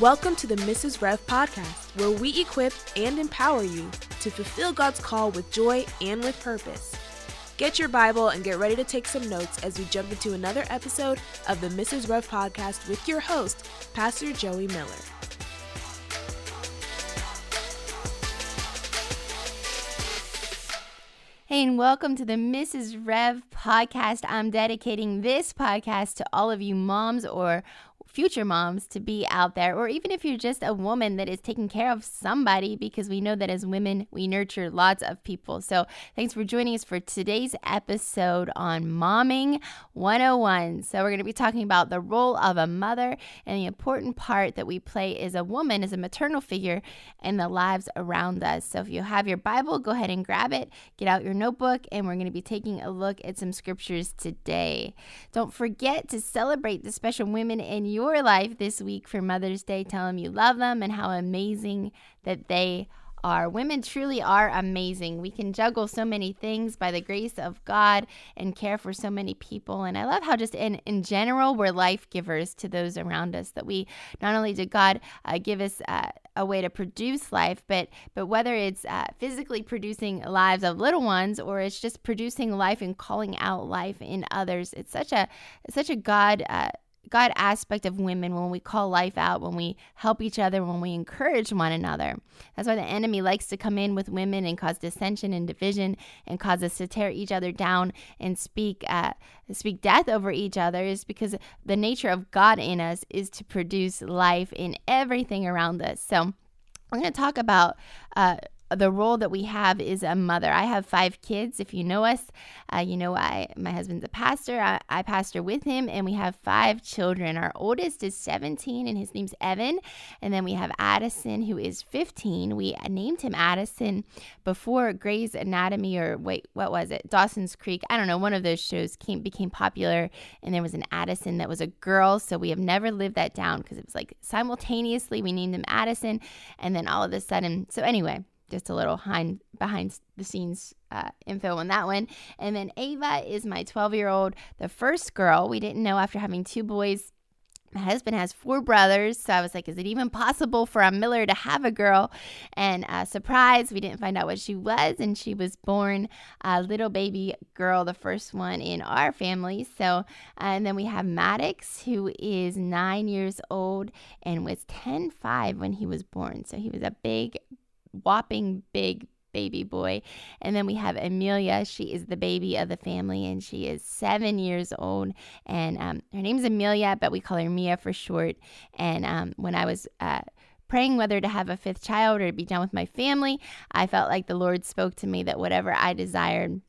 Welcome to the Mrs. Rev podcast, where we equip and empower you to fulfill God's call with joy and with purpose. Get your Bible and get ready to take some notes as we jump into another episode of the Mrs. Rev podcast with your host, Pastor Joie Miller. Hey, and welcome to the Mrs. Rev podcast. I'm dedicating this podcast to all of you moms or future moms to be out there, or even if you're just a woman that is taking care of somebody, because we know that as women, we nurture lots of people. So, thanks for joining us for today's episode on Momming 101. So, we're going to be talking about the role of a mother and the important part that we play as a woman, as a maternal figure in the lives around us. So, if you have your Bible, go ahead and grab it, get out your notebook, and we're going to be taking a look at some scriptures today. Don't forget to celebrate the special women in your your life this week for Mother's Day. Tell them you love them and how amazing that they are. Women truly are amazing. We can juggle so many things by the grace of God and care for so many people. And I love how, just in, in general, we're life givers to those around us. That we not only did God uh, give us uh, a way to produce life, but but whether it's uh, physically producing lives of little ones or it's just producing life and calling out life in others, it's such a such a God uh, God aspect of women when we call life out, when we help each other, when we encourage one another. That's why the enemy likes to come in with women and cause dissension and division and cause us to tear each other down and speak uh, speak death over each other is because the nature of God in us is to produce life in everything around us. So we're going to talk about uh, the role that we have is a mother. I have five kids. If you know us, uh, you know I my husband's a pastor. I, I, pastor with him, and we have five children. Our oldest is 17, and his name's Evan. And then we have Addison, who is 15. We named him Addison before Grey's Anatomy, or wait, what was it? Dawson's Creek. I don't know. One of those shows came became popular, and there was an Addison that was a girl. So we have never lived that down because it was like simultaneously we named him Addison, and then all of a sudden. So anyway just a little behind behind the scenes uh, info on that one. And then Ava is my 12 year old, the first girl. We didn't know after having two boys my husband has four brothers, so I was like, is it even possible for a Miller to have a girl? And uh, surprise, we didn't find out what she was, and she was born a little baby girl, the first one in our family. So, uh, and then we have Maddox, who is nine years old and was 10 5 when he was born. So he was a big, whopping big baby boy. And then we have Amelia. She is the baby of the family, and she is seven years old. And um, her name's Amelia, but we call her Mia for short. And um, when I was uh, praying whether to have a fifth child or to be done with my family, I felt like the Lord spoke to me that whatever I desired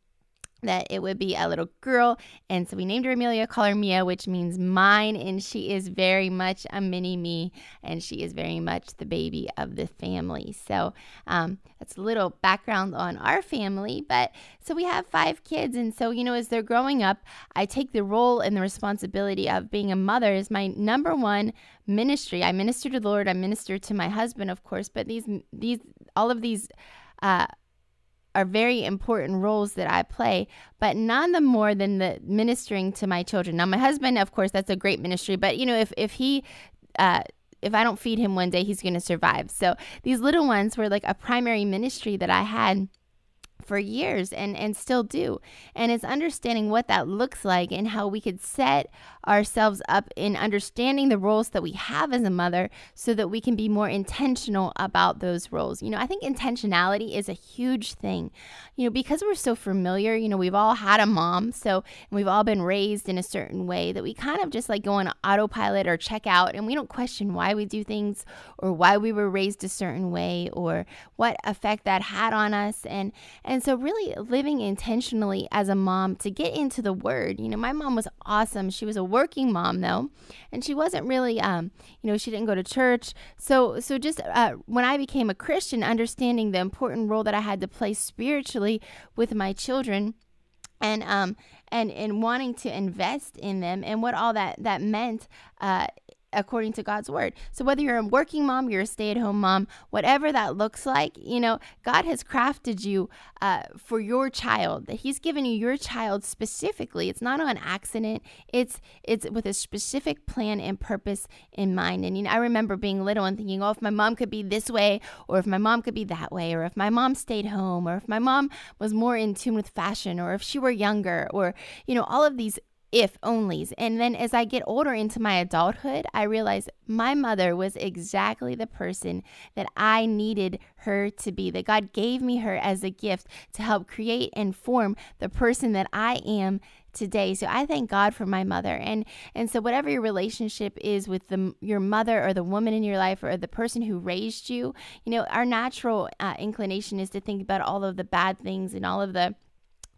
that it would be a little girl. And so we named her Amelia, call her Mia, which means mine. And she is very much a mini me, and she is very much the baby of the family. So um, that's a little background on our family. But so we have five kids. And so, you know, as they're growing up, I take the role and the responsibility of being a mother as my number one ministry. I minister to the Lord, I minister to my husband, of course, but these, these, all of these, uh, are very important roles that I play, but none the more than the ministering to my children. Now, my husband, of course, that's a great ministry, but you know, if if he uh, if I don't feed him one day, he's going to survive. So these little ones were like a primary ministry that I had for years and and still do. And it's understanding what that looks like and how we could set ourselves up in understanding the roles that we have as a mother so that we can be more intentional about those roles. You know i think intentionality is a huge thing. You know because we're so familiar you know we've all had a mom so we've all been raised in a certain way that we kind of just like go on autopilot or check out and we don't question why we do things or why we were raised a certain way or what effect that had on us. And and so, really living intentionally as a mom to get into the word. You know, my mom was awesome. She was a working mom, though, and she wasn't really, um, you know, she didn't go to church. So, so just uh, when I became a Christian, understanding the important role that I had to play spiritually with my children and um and and wanting to invest in them and what all that that meant uh according to God's word. So whether you're a working mom, you're a stay-at-home mom, whatever that looks like, you know, God has crafted you uh, for your child. That He's given you your child specifically. It's not on accident. It's it's with a specific plan and purpose in mind. And you know, I remember being little and thinking, oh, if my mom could be this way, or if my mom could be that way, or if my mom stayed home, or if my mom was more in tune with fashion, or if she were younger, or you know, all of these if onlys. And then as I get older into my adulthood, I realize my mother was exactly the person that I needed her to be, that God gave me her as a gift to help create and form the person that I am today. So I thank God for my mother. And and so whatever your relationship is with the your mother or the woman in your life or the person who raised you, you know, our natural uh, inclination is to think about all of the bad things and all of the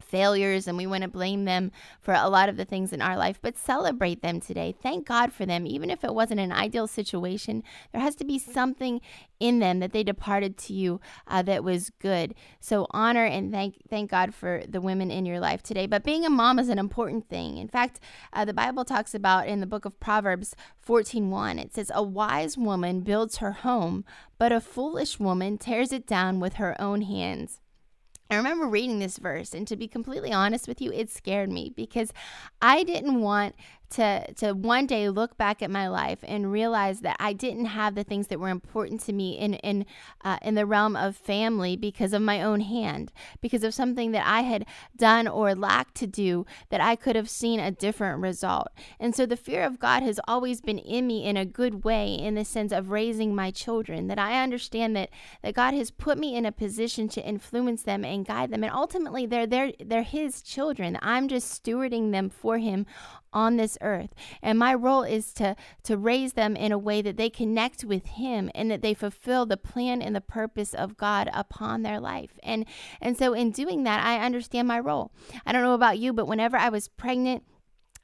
failures and we want to blame them for a lot of the things in our life, but celebrate them today. Thank God for them. Even if it wasn't an ideal situation, there has to be something in them that they departed to you uh, that was good. So honor and thank thank God for the women in your life today. But being a mom is an important thing. In fact, uh, the Bible talks about in the book of Proverbs 14:1, it says, "A wise woman builds her home, but a foolish woman tears it down with her own hands." I remember reading this verse, and to be completely honest with you, it scared me because I didn't want to to one day look back at my life and realize that I didn't have the things that were important to me in in uh, in the realm of family because of my own hand, because of something that I had done or lacked to do that I could have seen a different result. And so the fear of God has always been in me in a good way, in the sense of raising my children. That I understand that that God has put me in a position to influence them and guide them, and ultimately they're they're they're His children. I'm just stewarding them for Him on this earth. And my role is to to raise them in a way that they connect with him and that they fulfill the plan and the purpose of God upon their life. And and so in doing that I understand my role. I don't know about you but whenever I was pregnant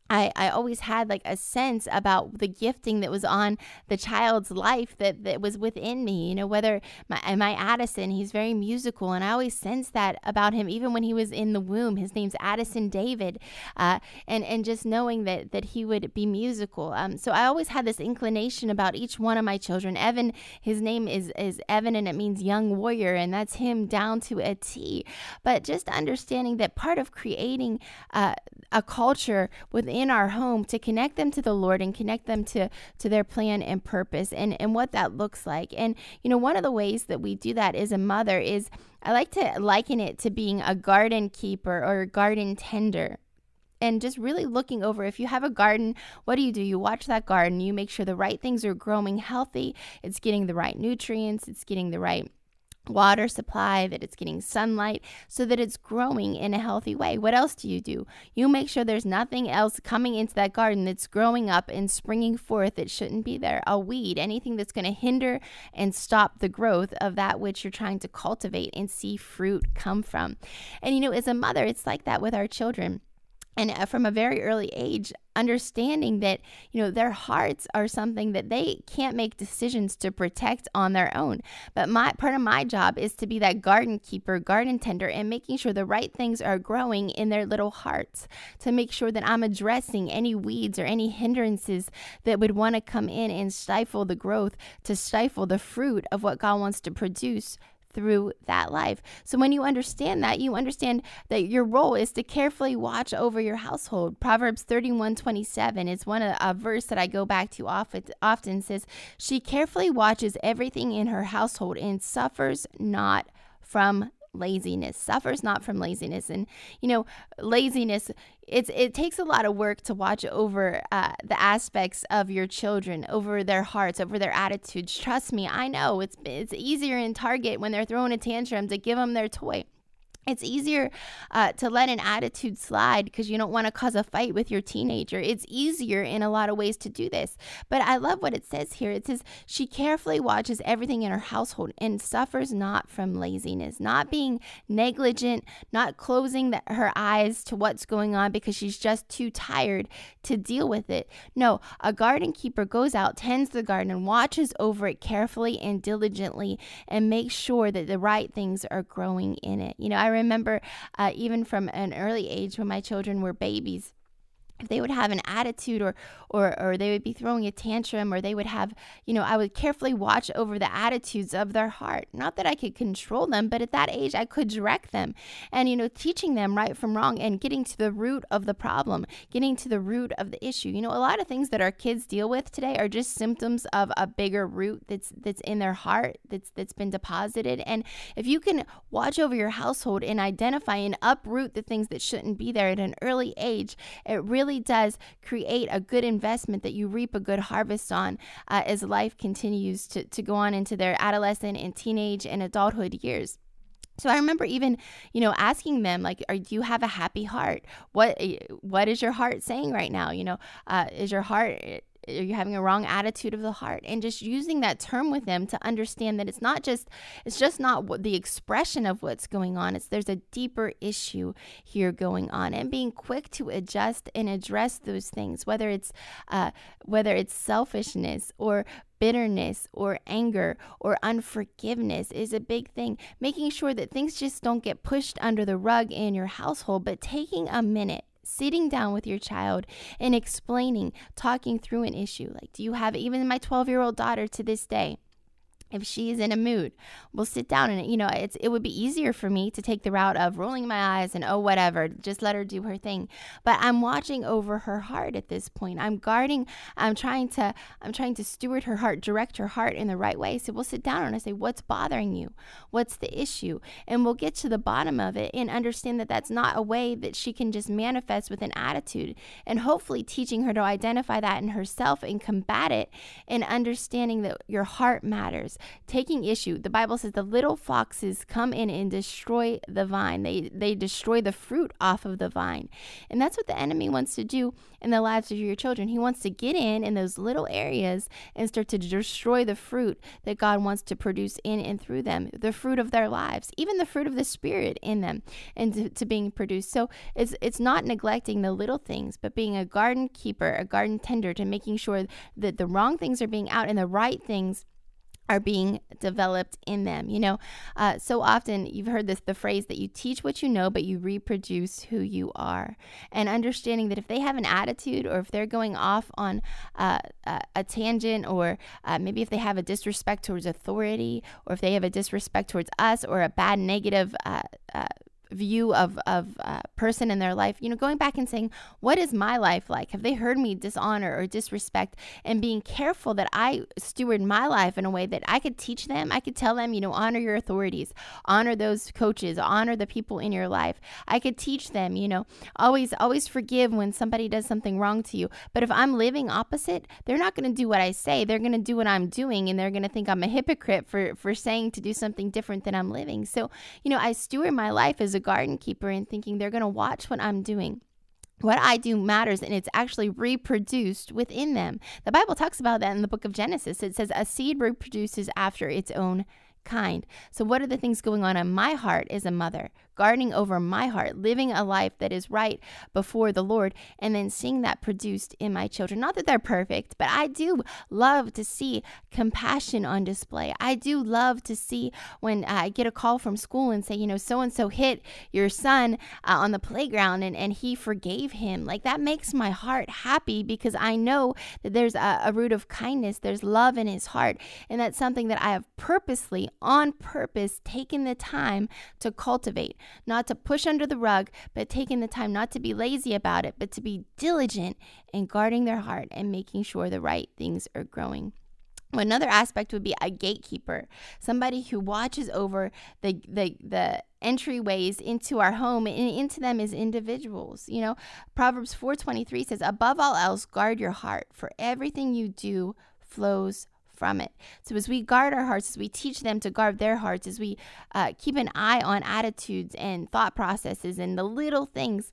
I, I always had like a sense about the gifting that was on the child's life that, that was within me. You know, whether my, my Addison, he's very musical, and I always sensed that about him, even when he was in the womb. His name's Addison David, uh, and and just knowing that that he would be musical. Um, so I always had this inclination about each one of my children. Evan, his name is is Evan, and it means young warrior, and that's him down to a T. But just understanding that part of creating uh, a culture within our home to connect them to the Lord and connect them to to their plan and purpose and and what that looks like. And you know, one of the ways that we do that as a mother is I like to liken it to being a garden keeper or a garden tender and just really looking over if you have a garden what do you do? You watch that garden. You make sure the right things are growing healthy. It's getting the right nutrients. It's getting the right water supply, that it's getting sunlight, so that it's growing in a healthy way. What else do you do? You make sure there's nothing else coming into that garden that's growing up and springing forth that shouldn't be there. A weed, anything that's going to hinder and stop the growth of that which you're trying to cultivate and see fruit come from. And you know, as a mother, it's like that with our children and uh, from a very early age understanding that you know their hearts are something that they can't make decisions to protect on their own. But my part of my job is to be that garden keeper garden tender and making sure the right things are growing in their little hearts to make sure that I'm addressing any weeds or any hindrances that would want to come in and stifle the growth to stifle the fruit of what God wants to produce through that life. So when you understand that, you understand that your role is to carefully watch over your household. Proverbs 31 27 is one of a verse that I go back to often, often says, She carefully watches everything in her household and suffers not from laziness suffers not from laziness. And you know laziness it's it takes a lot of work to watch over uh, the aspects of your children over their hearts over their attitudes. Trust me i know it's it's easier in target when they're throwing a tantrum to give them their toy it's easier uh, to let an attitude slide because you don't want to cause a fight with your teenager. It's easier in a lot of ways to do this. But I love what it says here. It says, She carefully watches everything in her household and suffers not from laziness, not being negligent, not closing the, her eyes to what's going on because she's just too tired to deal with it. No, a garden keeper goes out, tends the garden, and watches over it carefully and diligently and makes sure that the right things are growing in it. You know, I remember uh, even from an early age when my children were babies if they would have an attitude or or or they would be throwing a tantrum or they would have you know i would carefully watch over the attitudes of their heart. Not that i could control them but at that age i could direct them. And you know teaching them right from wrong and getting to the root of the problem getting to the root of the issue. You know a lot of things that our kids deal with today are just symptoms of a bigger root that's that's in their heart that's that's been deposited. And if you can watch over your household and identify and uproot the things that shouldn't be there at an early age it really really does create a good investment that you reap a good harvest on uh, as life continues to, to go on into their adolescent and teenage and adulthood years. So I remember even, you know, asking them like, "Are do you have a happy heart? What what is your heart saying right now? You know, uh, is your heart are you having a wrong attitude of the heart? And just using that term with them to understand that it's not just it's just not what the expression of what's going on. It's there's a deeper issue here going on. And being quick to adjust and address those things whether it's uh, whether it's selfishness or bitterness or anger or unforgiveness is a big thing. Making sure that things just don't get pushed under the rug in your household, but taking a minute sitting down with your child and explaining, talking through an issue. Like, do you have even my 12 year old daughter to this day? If she's in a mood we'll sit down and you know it's it would be easier for me to take the route of rolling my eyes and oh whatever just let her do her thing. But i'm watching over her heart at this point. I'm guarding i'm trying to i'm trying to steward her heart direct her heart in the right way. So we'll sit down and i say what's bothering you? What's the issue? And we'll get to the bottom of it and understand that that's not a way that she can just manifest with an attitude and hopefully teaching her to identify that in herself and combat it and understanding that your heart matters taking issue. The Bible says the little foxes come in and destroy the vine. They they destroy the fruit off of the vine. And that's what the enemy wants to do in the lives of your children. He wants to get in in those little areas and start to destroy the fruit that God wants to produce in and through them, the fruit of their lives, even the fruit of the spirit in them and to, to being produced. So it's it's not neglecting the little things, but being a garden keeper, a garden tender to making sure that the wrong things are being out and the right things are being developed in them. You know, uh, so often you've heard this the phrase that you teach what you know, but you reproduce who you are. And understanding that if they have an attitude or if they're going off on uh, a, a, tangent or uh, maybe if they have a disrespect towards authority or if they have a disrespect towards us or a bad negative uh, uh, view of of a person in their life you know going back and saying what is my life like? Have they heard me dishonor or disrespect? And being careful that i steward my life in a way that i could teach them i could tell them you know honor your authorities honor those coaches honor the people in your life. I could teach them you know always always forgive when somebody does something wrong to you. But if i'm living opposite they're not going to do what i say. They're going to do what i'm doing and they're going to think i'm a hypocrite for for saying to do something different than i'm living. So you know i steward my life as a garden keeper and thinking they're going to watch what I'm doing what I do matters and it's actually reproduced within them. The Bible talks about that in the book of Genesis. It says a seed reproduces after its own kind. So, what are the things going on in my heart as a mother? Guarding over my heart, living a life that is right before the Lord, and then seeing that produced in my children. Not that they're perfect, but I do love to see compassion on display. I do love to see when I get a call from school and say, you know, so and so hit your son uh, on the playground and, and he forgave him. Like that makes my heart happy because I know that there's a, a root of kindness, there's love in his heart. And that's something that I have purposely on purpose taken the time to cultivate, not to push under the rug, but taking the time not to be lazy about it, but to be diligent in guarding their heart and making sure the right things are growing. Another aspect would be a gatekeeper, somebody who watches over the the the entryways into our home and into them as individuals. You know, Proverbs 4:23 says, "Above all else, guard your heart, for everything you do flows from it. So, as we guard our hearts, as we teach them to guard their hearts, as we uh, keep an eye on attitudes and thought processes and the little things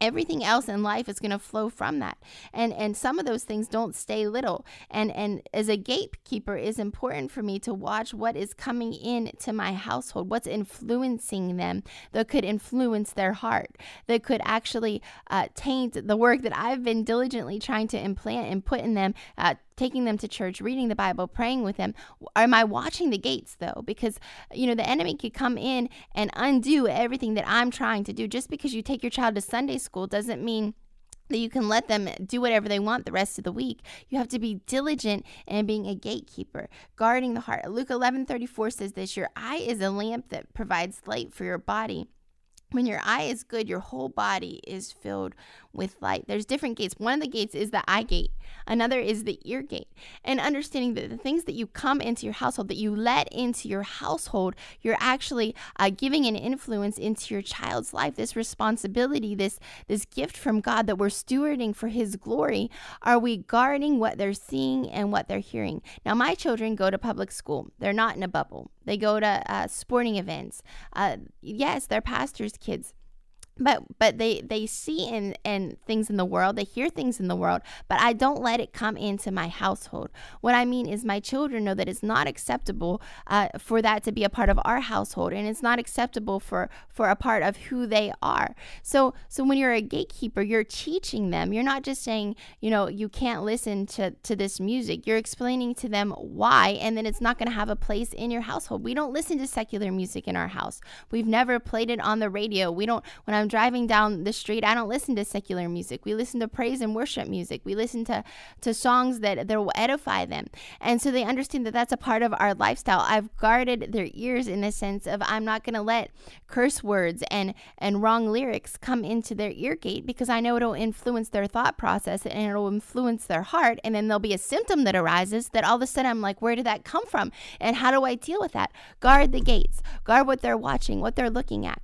everything else in life is going to flow from that and and some of those things don't stay little and and as a gatekeeper is important for me to watch what is coming in to my household what's influencing them that could influence their heart that could actually uh, taint the work that i've been diligently trying to implant and put in them uh, taking them to church, reading the Bible, praying with them? Am I watching the gates though? Because, you know, the enemy could come in and undo everything that I'm trying to do. Just because you take your child to Sunday school doesn't mean that you can let them do whatever they want the rest of the week. You have to be diligent in being a gatekeeper, guarding the heart. Luke 11 34 says this Your eye is a lamp that provides light for your body. When your eye is good, your whole body is filled with light. There's different gates. One of the gates is the eye gate, another is the ear gate. And understanding that the things that you come into your household, that you let into your household, you're actually uh, giving an influence into your child's life. This responsibility, this this gift from God that we're stewarding for His glory. Are we guarding what they're seeing and what they're hearing? Now, my children go to public school. They're not in a bubble. They go to uh, sporting events. Uh, yes, they're pastors' kids but but they they see and and things in the world they hear things in the world but i don't let it come into my household. What i mean is my children know that it's not acceptable uh, for that to be a part of our household and it's not acceptable for for a part of who they are. So so when you're a gatekeeper you're teaching them. You're not just saying you know you can't listen to to this music. You're explaining to them why and then it's not going to have a place in your household. We don't listen to secular music in our house. We've never played it on the radio. We don't when i'm I'm driving down the street, I don't listen to secular music. We listen to praise and worship music. We listen to, to songs that, that will edify them. And so they understand that that's a part of our lifestyle. I've guarded their ears in the sense of I'm not going to let curse words and, and wrong lyrics come into their ear gate because I know it'll influence their thought process and it'll influence their heart. And then there'll be a symptom that arises that all of a sudden I'm like, where did that come from? And how do I deal with that? Guard the gates, guard what they're watching, what they're looking at.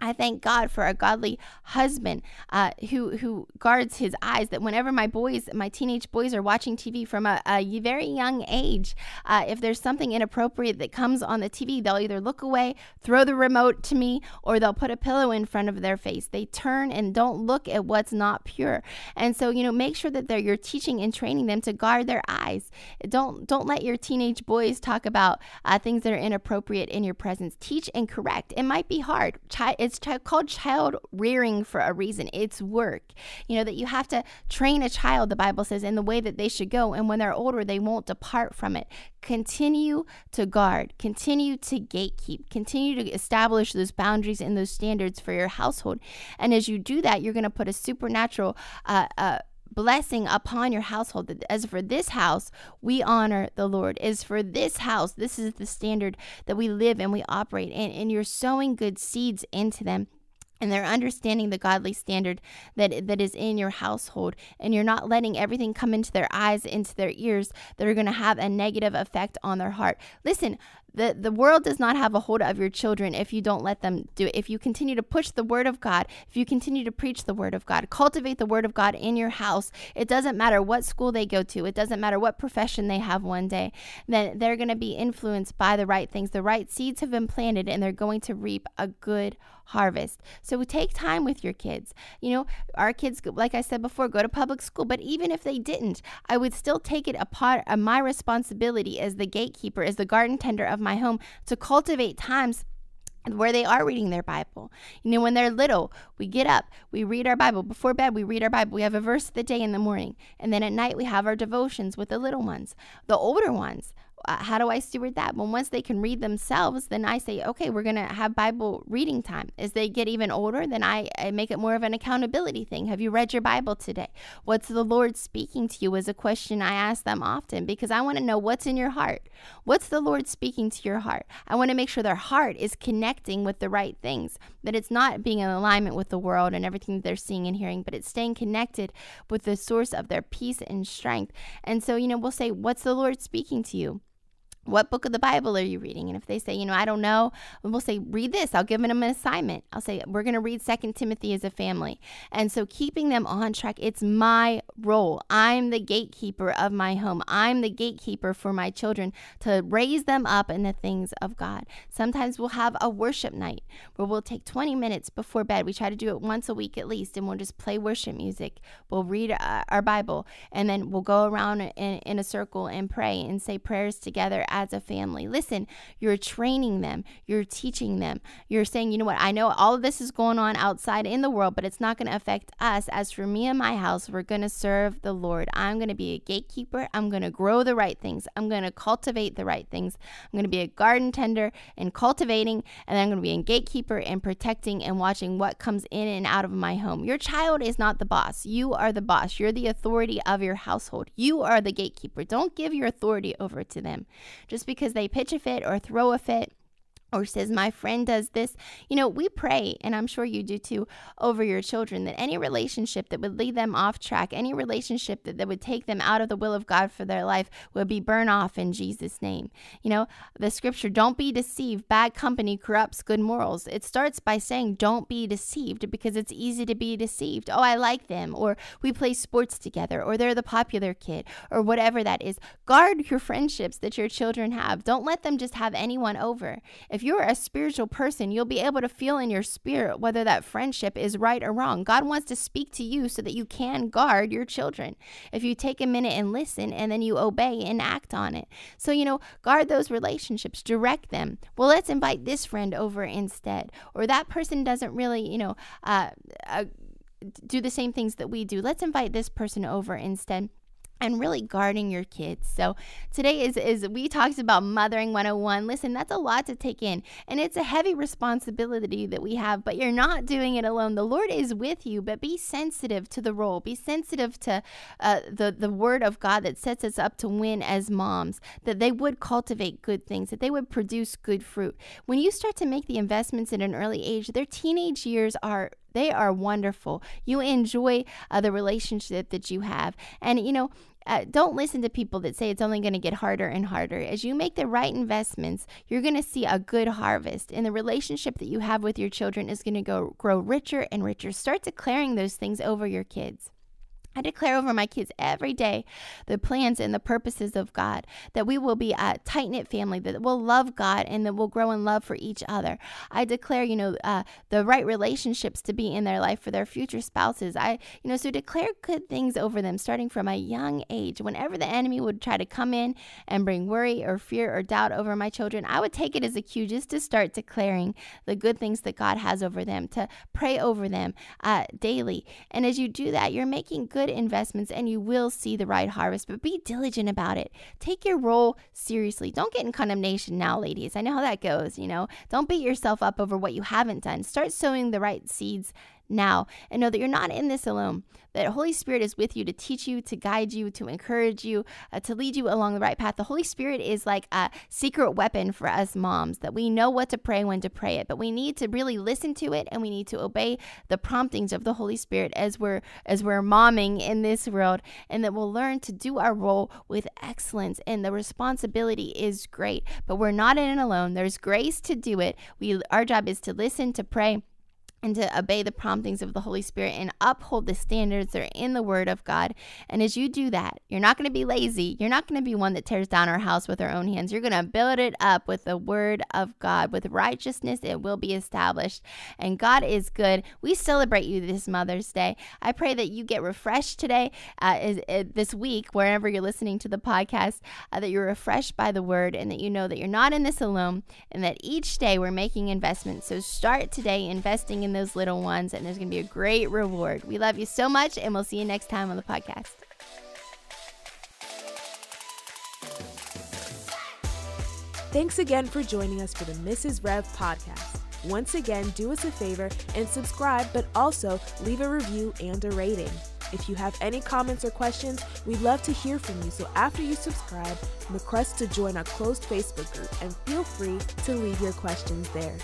I thank God for a godly husband uh, who who guards his eyes. That whenever my boys, my teenage boys, are watching TV from a, a very young age, uh, if there's something inappropriate that comes on the TV, they'll either look away, throw the remote to me, or they'll put a pillow in front of their face. They turn and don't look at what's not pure. And so you know, make sure that they're you're teaching and training them to guard their eyes. Don't don't let your teenage boys talk about uh, things that are inappropriate in your presence. Teach and correct. It might be hard. It's called child rearing for a reason. It's work. You know, that you have to train a child, the Bible says, in the way that they should go. And when they're older, they won't depart from it. Continue to guard, continue to gatekeep, continue to establish those boundaries and those standards for your household. And as you do that, you're going to put a supernatural, uh, uh, blessing upon your household. As for this house, we honor the Lord. As for this house, this is the standard that we live and we operate in. And you're sowing good seeds into them and they're understanding the godly standard that that is in your household and you're not letting everything come into their eyes into their ears that are going to have a negative effect on their heart listen the, the world does not have a hold of your children if you don't let them do it. If you continue to push the word of God, if you continue to preach the word of God, cultivate the word of God in your house, it doesn't matter what school they go to, it doesn't matter what profession they have one day, then they're going to be influenced by the right things. The right seeds have been planted and they're going to reap a good harvest. So take time with your kids. You know, our kids, like I said before, go to public school, but even if they didn't, I would still take it upon my responsibility as the gatekeeper, as the garden tender of my home to cultivate times where they are reading their Bible. You know, when they're little, we get up, we read our Bible. Before bed, we read our Bible. We have a verse of the day in the morning. And then at night, we have our devotions with the little ones. The older ones, uh, how do I steward that? Well, once they can read themselves, then I say, okay, we're going to have Bible reading time. As they get even older, then I, I, make it more of an accountability thing. Have you read your Bible today? What's the Lord speaking to you? Is a question I ask them often because I want to know what's in your heart. What's the Lord speaking to your heart? I want to make sure their heart is connecting with the right things, that it's not being in alignment with the world and everything that they're seeing and hearing, but it's staying connected with the source of their peace and strength. And so, you know, we'll say, what's the Lord speaking to you? What book of the Bible are you reading? And if they say, you know, I don't know, we'll say, read this. I'll give them an assignment. I'll say, we're going to read Second Timothy as a family. And so keeping them on track, it's my role. I'm the gatekeeper of my home. I'm the gatekeeper for my children to raise them up in the things of God. Sometimes we'll have a worship night where we'll take 20 minutes before bed. We try to do it once a week at least, and we'll just play worship music. We'll read uh, our Bible, and then we'll go around in, in a circle and pray and say prayers together as a family. Listen, you're training them, you're teaching them. You're saying, you know what, I know all of this is going on outside in the world, but it's not going to affect us. As for me and my house, we're going to serve the Lord. I'm going to be a gatekeeper. I'm going to grow the right things. I'm going to cultivate the right things. I'm going to be a garden tender and cultivating, and I'm going to be a gatekeeper and protecting and watching what comes in and out of my home. Your child is not the boss. You are the boss. You're the authority of your household. You are the gatekeeper. Don't give your authority over to them just because they pitch a fit or throw a fit or says, My friend does this. You know, we pray, and I'm sure you do too, over your children that any relationship that would lead them off track, any relationship that, that would take them out of the will of God for their life, would be burned off in Jesus' name. You know, the scripture, don't be deceived. Bad company corrupts good morals. It starts by saying, Don't be deceived because it's easy to be deceived. Oh, I like them, or we play sports together, or they're the popular kid, or whatever that is. Guard your friendships that your children have. Don't let them just have anyone over. If if you're a spiritual person, you'll be able to feel in your spirit whether that friendship is right or wrong. God wants to speak to you so that you can guard your children. If you take a minute and listen and then you obey and act on it. So, you know, guard those relationships, direct them. Well, let's invite this friend over instead. Or that person doesn't really, you know, uh, uh, do the same things that we do. Let's invite this person over instead and really guarding your kids. So today is is we talked about mothering 101. Listen, that's a lot to take in and it's a heavy responsibility that we have, but you're not doing it alone. The Lord is with you, but be sensitive to the role. Be sensitive to uh, the the word of God that sets us up to win as moms. That they would cultivate good things, that they would produce good fruit. When you start to make the investments at an early age, their teenage years are they are wonderful. You enjoy uh, the relationship that you have. And, you know, uh, don't listen to people that say it's only going to get harder and harder. As you make the right investments, you're going to see a good harvest, and the relationship that you have with your children is going to go grow richer and richer. Start declaring those things over your kids. I declare over my kids every day the plans and the purposes of God, that we will be a tight knit family, that will love God and that will grow in love for each other. I declare, you know, uh, the right relationships to be in their life for their future spouses. I, you know, so declare good things over them starting from a young age. Whenever the enemy would try to come in and bring worry or fear or doubt over my children, I would take it as a cue just to start declaring the good things that God has over them, to pray over them uh, daily. And as you do that, you're making good good investments and you will see the right harvest, but be diligent about it. Take your role seriously. Don't get in condemnation now, ladies. I know how that goes, you know. Don't beat yourself up over what you haven't done. Start sowing the right seeds now and know that you're not in this alone that holy spirit is with you to teach you to guide you to encourage you uh, to lead you along the right path. The holy spirit is like a secret weapon for us moms that we know what to pray when to pray it but we need to really listen to it and we need to obey the promptings of the holy spirit as we're as we're momming in this world and that we'll learn to do our role with excellence and the responsibility is great but we're not in it alone. There's grace to do it. We our job is to listen to pray and to obey the promptings of the Holy Spirit and uphold the standards that are in the Word of God. And as you do that, you're not going to be lazy. You're not going to be one that tears down our house with our own hands. You're going to build it up with the Word of God. With righteousness, it will be established. And God is good. We celebrate you this Mother's Day. I pray that you get refreshed today, uh, is, uh, this week, wherever you're listening to the podcast, uh, that you're refreshed by the Word and that you know that you're not in this alone and that each day we're making investments. So start today investing in those little ones, and there's going to be a great reward. We love you so much, and we'll see you next time on the podcast. Thanks again for joining us for the Mrs. Rev podcast. Once again, do us a favor and subscribe, but also leave a review and a rating. If you have any comments or questions, we'd love to hear from you. So after you subscribe, request to join our closed Facebook group and feel free to leave your questions there.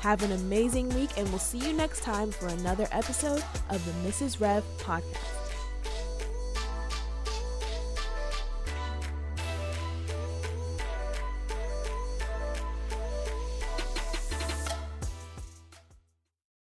Have an amazing week, and we'll see you next time for another episode of the Mrs. Rev podcast.